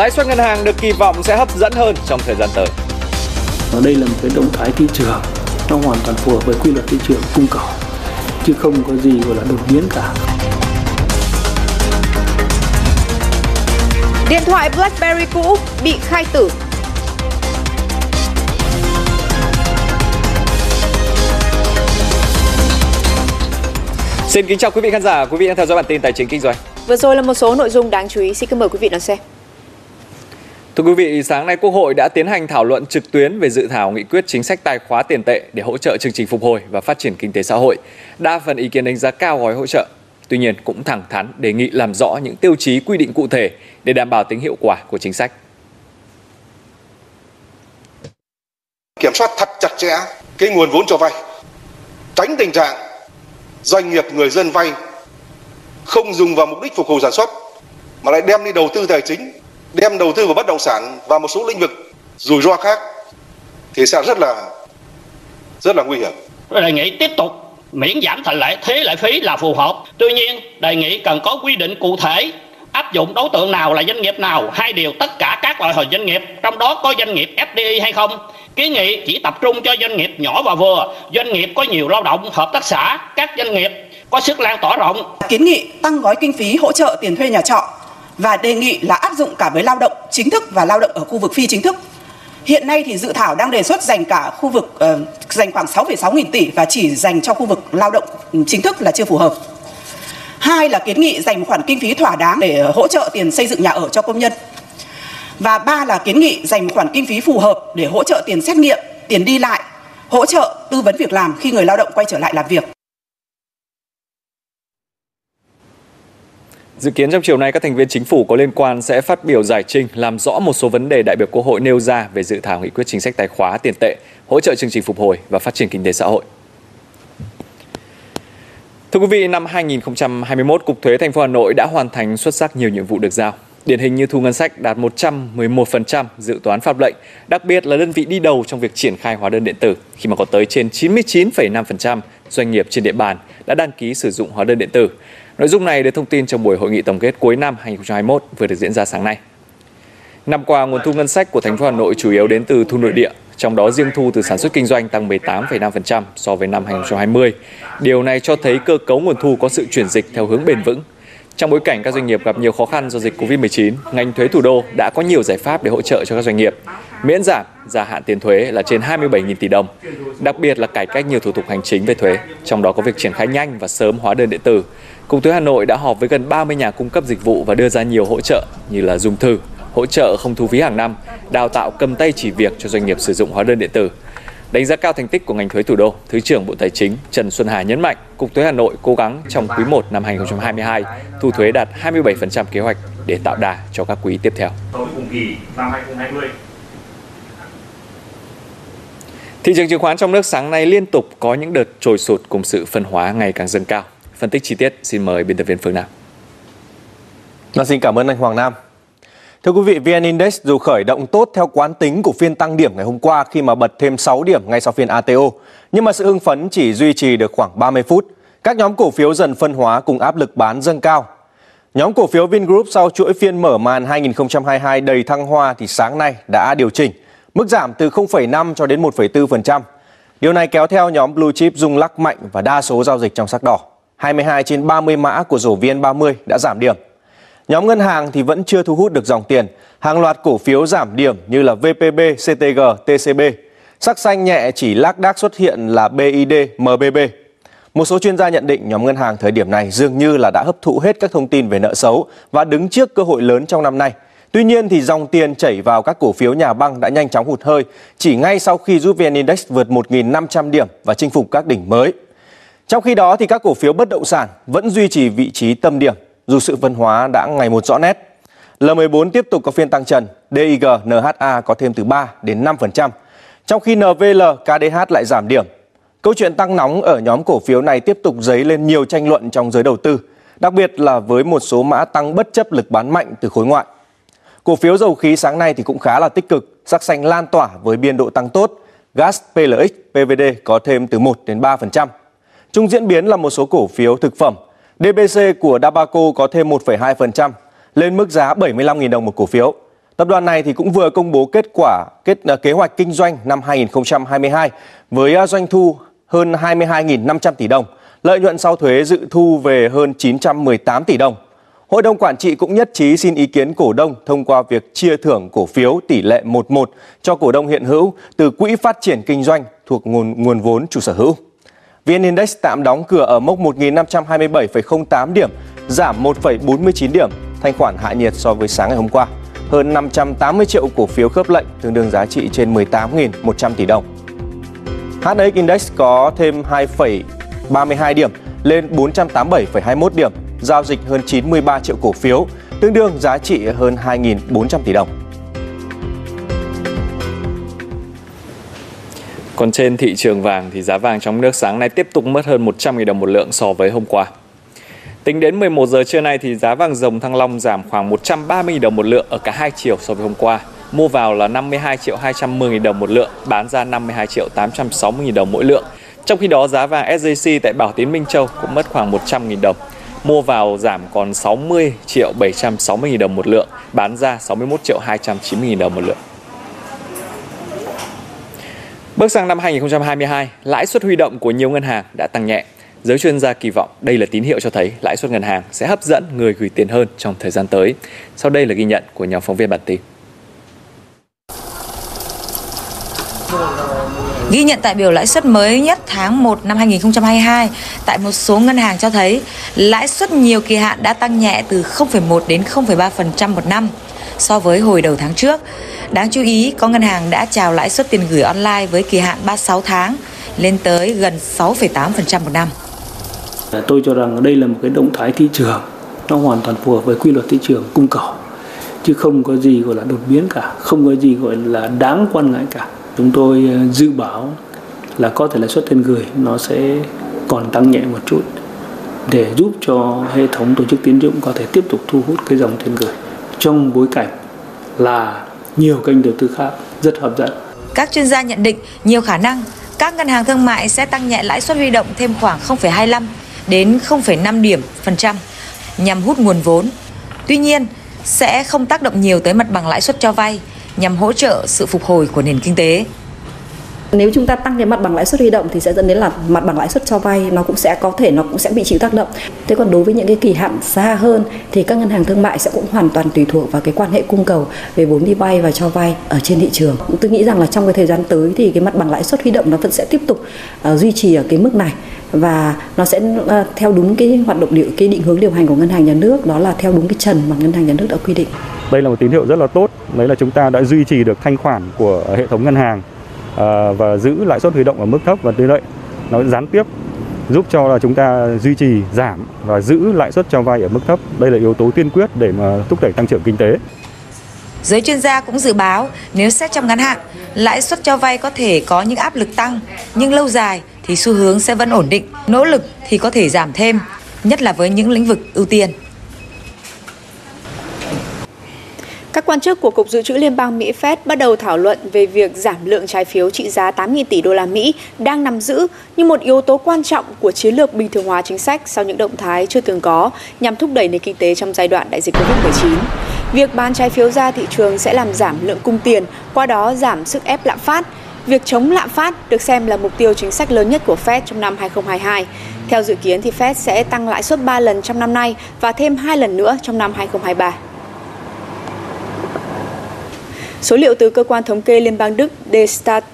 Lãi suất ngân hàng được kỳ vọng sẽ hấp dẫn hơn trong thời gian tới. Đây là một cái động thái thị trường, nó hoàn toàn phù hợp với quy luật thị trường cung cầu, chứ không có gì gọi là đột biến cả. Điện thoại BlackBerry cũ bị khai tử. Xin kính chào quý vị khán giả, quý vị đang theo dõi bản tin tài chính kinh doanh. Vừa rồi là một số nội dung đáng chú ý, xin mời quý vị đón xem. Thưa quý vị, sáng nay Quốc hội đã tiến hành thảo luận trực tuyến về dự thảo nghị quyết chính sách tài khóa tiền tệ để hỗ trợ chương trình phục hồi và phát triển kinh tế xã hội. Đa phần ý kiến đánh giá cao gói hỗ trợ. Tuy nhiên cũng thẳng thắn đề nghị làm rõ những tiêu chí quy định cụ thể để đảm bảo tính hiệu quả của chính sách. Kiểm soát thật chặt chẽ cái nguồn vốn cho vay, tránh tình trạng doanh nghiệp người dân vay không dùng vào mục đích phục hồi sản xuất mà lại đem đi đầu tư tài chính đem đầu tư vào bất động sản và một số lĩnh vực rủi ro khác thì sẽ rất là rất là nguy hiểm. Đề nghị tiếp tục miễn giảm thành lệ thuế lệ phí là phù hợp. Tuy nhiên, đề nghị cần có quy định cụ thể áp dụng đối tượng nào là doanh nghiệp nào hay điều tất cả các loại hình doanh nghiệp trong đó có doanh nghiệp FDI hay không kiến nghị chỉ tập trung cho doanh nghiệp nhỏ và vừa doanh nghiệp có nhiều lao động hợp tác xã các doanh nghiệp có sức lan tỏa rộng kiến nghị tăng gói kinh phí hỗ trợ tiền thuê nhà trọ và đề nghị là áp dụng cả với lao động chính thức và lao động ở khu vực phi chính thức Hiện nay thì dự thảo đang đề xuất dành cả khu vực uh, dành khoảng 6,6 nghìn tỷ và chỉ dành cho khu vực lao động chính thức là chưa phù hợp. Hai là kiến nghị dành một khoản kinh phí thỏa đáng để ờ, hỗ trợ tiền xây dựng nhà ở cho công nhân. Và ba là kiến nghị dành một khoản kinh phí phù hợp để hỗ trợ tiền xét nghiệm, tiền đi lại, hỗ trợ tư vấn việc làm khi người lao động quay trở lại làm việc. Dự kiến trong chiều nay các thành viên chính phủ có liên quan sẽ phát biểu giải trình làm rõ một số vấn đề đại biểu Quốc hội nêu ra về dự thảo nghị quyết chính sách tài khóa tiền tệ, hỗ trợ chương trình phục hồi và phát triển kinh tế xã hội. Thưa quý vị, năm 2021, Cục Thuế thành phố Hà Nội đã hoàn thành xuất sắc nhiều nhiệm vụ được giao. Điển hình như thu ngân sách đạt 111% dự toán pháp lệnh, đặc biệt là đơn vị đi đầu trong việc triển khai hóa đơn điện tử khi mà có tới trên 99,5% doanh nghiệp trên địa bàn đã đăng ký sử dụng hóa đơn điện tử. Nội dung này được thông tin trong buổi hội nghị tổng kết cuối năm 2021 vừa được diễn ra sáng nay. Năm qua, nguồn thu ngân sách của thành phố Hà Nội chủ yếu đến từ thu nội địa, trong đó riêng thu từ sản xuất kinh doanh tăng 18,5% so với năm 2020. Điều này cho thấy cơ cấu nguồn thu có sự chuyển dịch theo hướng bền vững. Trong bối cảnh các doanh nghiệp gặp nhiều khó khăn do dịch Covid-19, ngành thuế thủ đô đã có nhiều giải pháp để hỗ trợ cho các doanh nghiệp. Miễn giảm, gia hạn tiền thuế là trên 27.000 tỷ đồng. Đặc biệt là cải cách nhiều thủ tục hành chính về thuế, trong đó có việc triển khai nhanh và sớm hóa đơn điện tử. Cục thuế Hà Nội đã họp với gần 30 nhà cung cấp dịch vụ và đưa ra nhiều hỗ trợ như là dùng thử, hỗ trợ không thu phí hàng năm, đào tạo cầm tay chỉ việc cho doanh nghiệp sử dụng hóa đơn điện tử. Đánh giá cao thành tích của ngành thuế thủ đô, Thứ trưởng Bộ Tài chính Trần Xuân Hà nhấn mạnh, Cục thuế Hà Nội cố gắng trong quý 1 năm 2022 thu thuế đạt 27% kế hoạch để tạo đà cho các quý tiếp theo. Thị trường chứng khoán trong nước sáng nay liên tục có những đợt trồi sụt cùng sự phân hóa ngày càng dâng cao. Phân tích chi tiết xin mời biên tập viên Phương Nam. Và xin cảm ơn anh Hoàng Nam. Thưa quý vị, VN Index dù khởi động tốt theo quán tính của phiên tăng điểm ngày hôm qua khi mà bật thêm 6 điểm ngay sau phiên ATO, nhưng mà sự hưng phấn chỉ duy trì được khoảng 30 phút. Các nhóm cổ phiếu dần phân hóa cùng áp lực bán dâng cao. Nhóm cổ phiếu Vingroup sau chuỗi phiên mở màn 2022 đầy thăng hoa thì sáng nay đã điều chỉnh, mức giảm từ 0,5 cho đến 1,4%. Điều này kéo theo nhóm Blue Chip rung lắc mạnh và đa số giao dịch trong sắc đỏ. 22 trên 30 mã của rổ VN30 đã giảm điểm. Nhóm ngân hàng thì vẫn chưa thu hút được dòng tiền. Hàng loạt cổ phiếu giảm điểm như là VPB, CTG, TCB. Sắc xanh nhẹ chỉ lác đác xuất hiện là BID, MBB. Một số chuyên gia nhận định nhóm ngân hàng thời điểm này dường như là đã hấp thụ hết các thông tin về nợ xấu và đứng trước cơ hội lớn trong năm nay. Tuy nhiên thì dòng tiền chảy vào các cổ phiếu nhà băng đã nhanh chóng hụt hơi chỉ ngay sau khi giúp VN Index vượt 1.500 điểm và chinh phục các đỉnh mới. Trong khi đó thì các cổ phiếu bất động sản vẫn duy trì vị trí tâm điểm dù sự phân hóa đã ngày một rõ nét. L14 tiếp tục có phiên tăng trần, DIG, NHA có thêm từ 3 đến 5%, trong khi NVL, KDH lại giảm điểm. Câu chuyện tăng nóng ở nhóm cổ phiếu này tiếp tục dấy lên nhiều tranh luận trong giới đầu tư, đặc biệt là với một số mã tăng bất chấp lực bán mạnh từ khối ngoại. Cổ phiếu dầu khí sáng nay thì cũng khá là tích cực, sắc xanh lan tỏa với biên độ tăng tốt, gas PLX, PVD có thêm từ 1 đến 3%. Trung diễn biến là một số cổ phiếu thực phẩm DBC của Dabaco có thêm 1,2%, lên mức giá 75.000 đồng một cổ phiếu. Tập đoàn này thì cũng vừa công bố kết quả kết à, kế hoạch kinh doanh năm 2022 với à, doanh thu hơn 22.500 tỷ đồng, lợi nhuận sau thuế dự thu về hơn 918 tỷ đồng. Hội đồng quản trị cũng nhất trí xin ý kiến cổ đông thông qua việc chia thưởng cổ phiếu tỷ lệ 11 cho cổ đông hiện hữu từ quỹ phát triển kinh doanh thuộc nguồn nguồn vốn chủ sở hữu. VN Index tạm đóng cửa ở mốc 1.527,08 điểm, giảm 1,49 điểm, thanh khoản hạ nhiệt so với sáng ngày hôm qua. Hơn 580 triệu cổ phiếu khớp lệnh, tương đương giá trị trên 18.100 tỷ đồng. HNX Index có thêm 2,32 điểm, lên 487,21 điểm, giao dịch hơn 93 triệu cổ phiếu, tương đương giá trị hơn 2.400 tỷ đồng. Còn trên thị trường vàng thì giá vàng trong nước sáng nay tiếp tục mất hơn 100.000 đồng một lượng so với hôm qua. Tính đến 11 giờ trưa nay thì giá vàng dòng Thăng Long giảm khoảng 130.000 đồng một lượng ở cả hai chiều so với hôm qua. Mua vào là 52 triệu 210 000 đồng một lượng, bán ra 52 triệu 860 000 đồng mỗi lượng. Trong khi đó giá vàng SJC tại Bảo Tín Minh Châu cũng mất khoảng 100.000 đồng. Mua vào giảm còn 60 triệu 760 000 đồng một lượng, bán ra 61 triệu 290 000 đồng một lượng. Bước sang năm 2022, lãi suất huy động của nhiều ngân hàng đã tăng nhẹ. Giới chuyên gia kỳ vọng đây là tín hiệu cho thấy lãi suất ngân hàng sẽ hấp dẫn người gửi tiền hơn trong thời gian tới. Sau đây là ghi nhận của nhóm phóng viên bản tin. Ghi nhận tại biểu lãi suất mới nhất tháng 1 năm 2022 tại một số ngân hàng cho thấy lãi suất nhiều kỳ hạn đã tăng nhẹ từ 0,1 đến 0,3% một năm so với hồi đầu tháng trước. Đáng chú ý, có ngân hàng đã chào lãi suất tiền gửi online với kỳ hạn 36 tháng lên tới gần 6,8% một năm. Tôi cho rằng đây là một cái động thái thị trường nó hoàn toàn phù hợp với quy luật thị trường cung cầu chứ không có gì gọi là đột biến cả, không có gì gọi là đáng quan ngại cả. Chúng tôi ờ, dự báo là có thể lãi suất tiền gửi nó sẽ còn tăng nhẹ một chút để giúp cho hệ thống tổ chức tín dụng có thể tiếp tục thu hút cái dòng tiền gửi trong bối cảnh là nhiều kênh đầu tư khác rất hấp dẫn. Các chuyên gia nhận định nhiều khả năng các ngân hàng thương mại sẽ tăng nhẹ lãi suất huy động thêm khoảng 0,25 đến 0,5 điểm phần trăm nhằm hút nguồn vốn. Tuy nhiên, sẽ không tác động nhiều tới mặt bằng lãi suất cho vay nhằm hỗ trợ sự phục hồi của nền kinh tế. Nếu chúng ta tăng cái mặt bằng lãi suất huy động thì sẽ dẫn đến là mặt bằng lãi suất cho vay nó cũng sẽ có thể nó cũng sẽ bị chịu tác động. Thế còn đối với những cái kỳ hạn xa hơn thì các ngân hàng thương mại sẽ cũng hoàn toàn tùy thuộc vào cái quan hệ cung cầu về vốn đi vay và cho vay ở trên thị trường. Tôi nghĩ rằng là trong cái thời gian tới thì cái mặt bằng lãi suất huy động nó vẫn sẽ tiếp tục uh, duy trì ở cái mức này và nó sẽ uh, theo đúng cái hoạt động điều cái định hướng điều hành của ngân hàng nhà nước đó là theo đúng cái trần mà ngân hàng nhà nước đã quy định. Đây là một tín hiệu rất là tốt, đấy là chúng ta đã duy trì được thanh khoản của hệ thống ngân hàng Ờ, và giữ lãi suất huy động ở mức thấp và tỷ lệ nó gián tiếp giúp cho là chúng ta duy trì giảm và giữ lãi suất cho vay ở mức thấp. Đây là yếu tố tiên quyết để mà thúc đẩy tăng trưởng kinh tế. Giới chuyên gia cũng dự báo nếu xét trong ngắn hạn, lãi suất cho vay có thể có những áp lực tăng, nhưng lâu dài thì xu hướng sẽ vẫn ổn định, nỗ lực thì có thể giảm thêm, nhất là với những lĩnh vực ưu tiên. Các quan chức của Cục Dự trữ Liên bang Mỹ Fed bắt đầu thảo luận về việc giảm lượng trái phiếu trị giá 8.000 tỷ đô la Mỹ đang nằm giữ như một yếu tố quan trọng của chiến lược bình thường hóa chính sách sau những động thái chưa từng có nhằm thúc đẩy nền kinh tế trong giai đoạn đại dịch Covid-19. Việc bán trái phiếu ra thị trường sẽ làm giảm lượng cung tiền, qua đó giảm sức ép lạm phát. Việc chống lạm phát được xem là mục tiêu chính sách lớn nhất của Fed trong năm 2022. Theo dự kiến thì Fed sẽ tăng lãi suất 3 lần trong năm nay và thêm 2 lần nữa trong năm 2023. Số liệu từ cơ quan thống kê Liên bang Đức Destat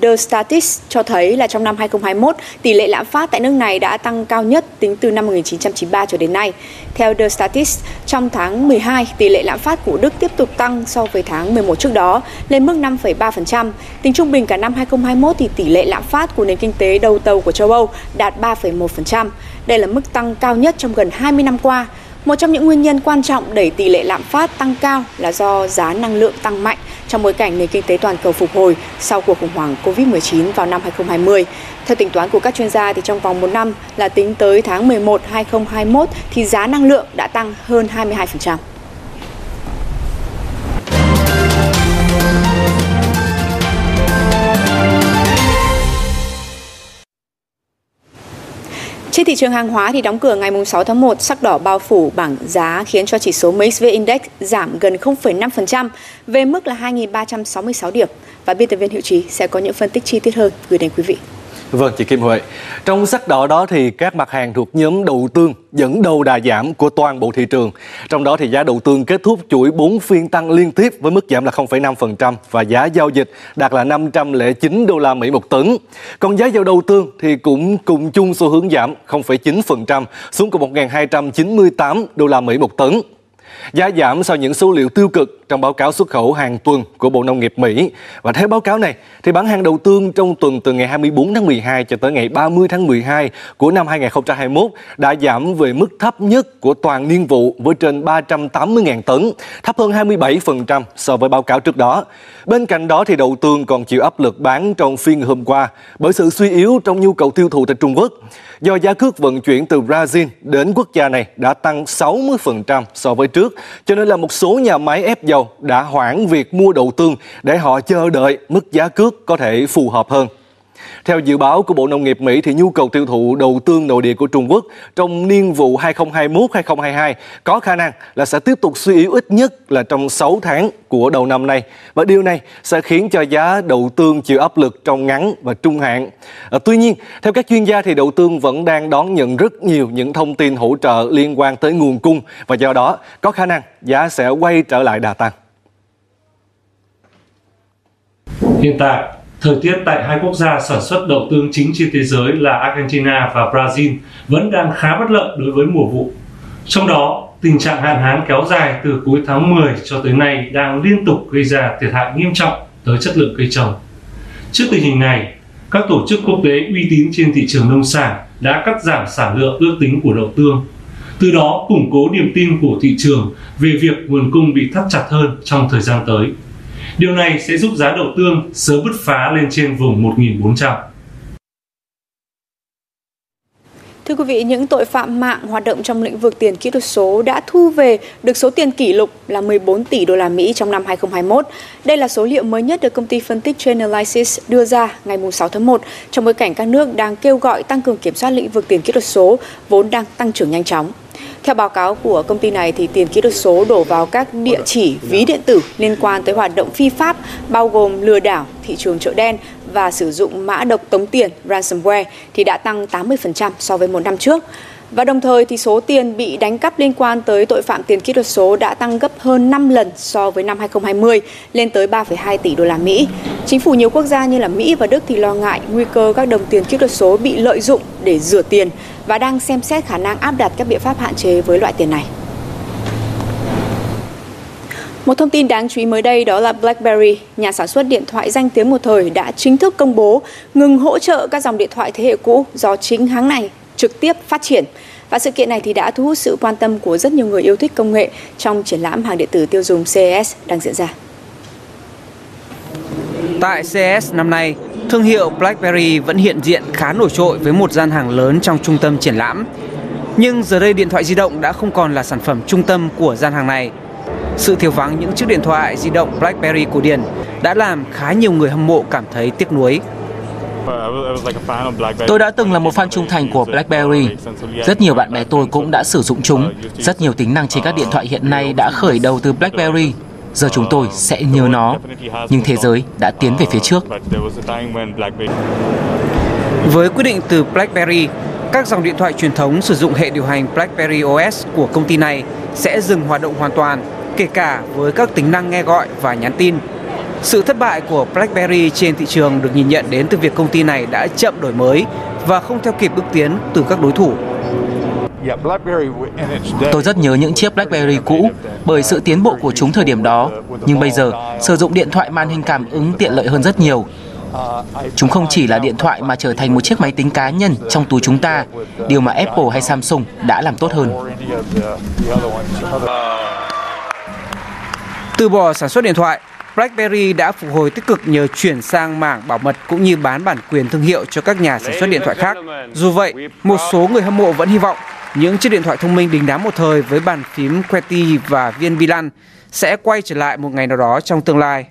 The à, Statist cho thấy là trong năm 2021, tỷ lệ lạm phát tại nước này đã tăng cao nhất tính từ năm 1993 cho đến nay. Theo The Statist, trong tháng 12, tỷ lệ lạm phát của Đức tiếp tục tăng so với tháng 11 trước đó, lên mức 5,3%. Tính trung bình cả năm 2021 thì tỷ lệ lạm phát của nền kinh tế đầu tàu của châu Âu đạt 3,1%. Đây là mức tăng cao nhất trong gần 20 năm qua. Một trong những nguyên nhân quan trọng đẩy tỷ lệ lạm phát tăng cao là do giá năng lượng tăng mạnh trong bối cảnh nền kinh tế toàn cầu phục hồi sau cuộc khủng hoảng Covid-19 vào năm 2020. Theo tính toán của các chuyên gia thì trong vòng một năm là tính tới tháng 11 2021 thì giá năng lượng đã tăng hơn 22%. Trên thị trường hàng hóa thì đóng cửa ngày 6 tháng 1, sắc đỏ bao phủ bảng giá khiến cho chỉ số MXV Index giảm gần 0,5% về mức là 2.366 điểm. Và biên tập viên Hiệu Trí sẽ có những phân tích chi tiết hơn gửi đến quý vị. Vâng, chị Kim Huệ. Trong sắc đỏ đó thì các mặt hàng thuộc nhóm đầu tương dẫn đầu đà giảm của toàn bộ thị trường. Trong đó thì giá đầu tương kết thúc chuỗi 4 phiên tăng liên tiếp với mức giảm là 0,5% và giá giao dịch đạt là 509 đô la Mỹ một tấn. Còn giá dầu đầu tương thì cũng cùng chung xu hướng giảm 0,9% xuống còn 1.298 đô la Mỹ một tấn. Giá giảm sau những số liệu tiêu cực trong báo cáo xuất khẩu hàng tuần của Bộ Nông nghiệp Mỹ. Và theo báo cáo này, thì bán hàng đầu tương trong tuần từ ngày 24 tháng 12 cho tới ngày 30 tháng 12 của năm 2021 đã giảm về mức thấp nhất của toàn niên vụ với trên 380.000 tấn, thấp hơn 27% so với báo cáo trước đó. Bên cạnh đó thì đầu tương còn chịu áp lực bán trong phiên hôm qua bởi sự suy yếu trong nhu cầu tiêu thụ tại Trung Quốc. Do giá cước vận chuyển từ Brazil đến quốc gia này đã tăng 60% so với trước, cho nên là một số nhà máy ép dầu đã hoãn việc mua đậu tương để họ chờ đợi mức giá cước có thể phù hợp hơn. Theo dự báo của Bộ Nông nghiệp Mỹ thì nhu cầu tiêu thụ đầu tương nội địa của Trung Quốc trong niên vụ 2021-2022 có khả năng là sẽ tiếp tục suy yếu ít nhất là trong 6 tháng của đầu năm nay. Và điều này sẽ khiến cho giá đậu tương chịu áp lực trong ngắn và trung hạn. À, tuy nhiên, theo các chuyên gia thì đậu tương vẫn đang đón nhận rất nhiều những thông tin hỗ trợ liên quan tới nguồn cung và do đó có khả năng giá sẽ quay trở lại đà tăng. Hiện tại, Thời tiết tại hai quốc gia sản xuất đậu tương chính trên thế giới là Argentina và Brazil vẫn đang khá bất lợi đối với mùa vụ. Trong đó, tình trạng hạn hán kéo dài từ cuối tháng 10 cho tới nay đang liên tục gây ra thiệt hại nghiêm trọng tới chất lượng cây trồng. Trước tình hình này, các tổ chức quốc tế uy tín trên thị trường nông sản đã cắt giảm sản lượng ước tính của đậu tương. Từ đó củng cố niềm tin của thị trường về việc nguồn cung bị thắt chặt hơn trong thời gian tới. Điều này sẽ giúp giá đậu tương sớm bứt phá lên trên vùng 1.400. Thưa quý vị, những tội phạm mạng hoạt động trong lĩnh vực tiền kỹ thuật số đã thu về được số tiền kỷ lục là 14 tỷ đô la Mỹ trong năm 2021. Đây là số liệu mới nhất được công ty phân tích Chainalysis đưa ra ngày 6 tháng 1 trong bối cảnh các nước đang kêu gọi tăng cường kiểm soát lĩnh vực tiền kỹ thuật số vốn đang tăng trưởng nhanh chóng. Theo báo cáo của công ty này thì tiền kỹ thuật số đổ vào các địa chỉ ví điện tử liên quan tới hoạt động phi pháp bao gồm lừa đảo, thị trường chợ đen và sử dụng mã độc tống tiền ransomware thì đã tăng 80% so với một năm trước. Và đồng thời thì số tiền bị đánh cắp liên quan tới tội phạm tiền kỹ thuật số đã tăng gấp hơn 5 lần so với năm 2020 lên tới 3,2 tỷ đô la Mỹ. Chính phủ nhiều quốc gia như là Mỹ và Đức thì lo ngại nguy cơ các đồng tiền kỹ thuật số bị lợi dụng để rửa tiền và đang xem xét khả năng áp đặt các biện pháp hạn chế với loại tiền này. Một thông tin đáng chú ý mới đây đó là BlackBerry, nhà sản xuất điện thoại danh tiếng một thời đã chính thức công bố ngừng hỗ trợ các dòng điện thoại thế hệ cũ do chính hãng này trực tiếp phát triển. Và sự kiện này thì đã thu hút sự quan tâm của rất nhiều người yêu thích công nghệ trong triển lãm hàng điện tử tiêu dùng CES đang diễn ra. Tại CES năm nay, thương hiệu BlackBerry vẫn hiện diện khá nổi trội với một gian hàng lớn trong trung tâm triển lãm. Nhưng giờ đây điện thoại di động đã không còn là sản phẩm trung tâm của gian hàng này. Sự thiếu vắng những chiếc điện thoại di động BlackBerry cổ điển đã làm khá nhiều người hâm mộ cảm thấy tiếc nuối. Tôi đã từng là một fan trung thành của BlackBerry. Rất nhiều bạn bè tôi cũng đã sử dụng chúng. Rất nhiều tính năng trên các điện thoại hiện nay đã khởi đầu từ BlackBerry. Giờ chúng tôi sẽ nhớ nó. Nhưng thế giới đã tiến về phía trước. Với quyết định từ BlackBerry, các dòng điện thoại truyền thống sử dụng hệ điều hành BlackBerry OS của công ty này sẽ dừng hoạt động hoàn toàn, kể cả với các tính năng nghe gọi và nhắn tin sự thất bại của BlackBerry trên thị trường được nhìn nhận đến từ việc công ty này đã chậm đổi mới và không theo kịp bước tiến từ các đối thủ. Tôi rất nhớ những chiếc BlackBerry cũ bởi sự tiến bộ của chúng thời điểm đó. Nhưng bây giờ, sử dụng điện thoại màn hình cảm ứng tiện lợi hơn rất nhiều. Chúng không chỉ là điện thoại mà trở thành một chiếc máy tính cá nhân trong túi chúng ta, điều mà Apple hay Samsung đã làm tốt hơn. Từ bỏ sản xuất điện thoại, BlackBerry đã phục hồi tích cực nhờ chuyển sang mảng bảo mật cũng như bán bản quyền thương hiệu cho các nhà sản xuất điện thoại khác. Dù vậy, một số người hâm mộ vẫn hy vọng những chiếc điện thoại thông minh đình đám một thời với bàn phím QWERTY và viên bi lăn sẽ quay trở lại một ngày nào đó trong tương lai.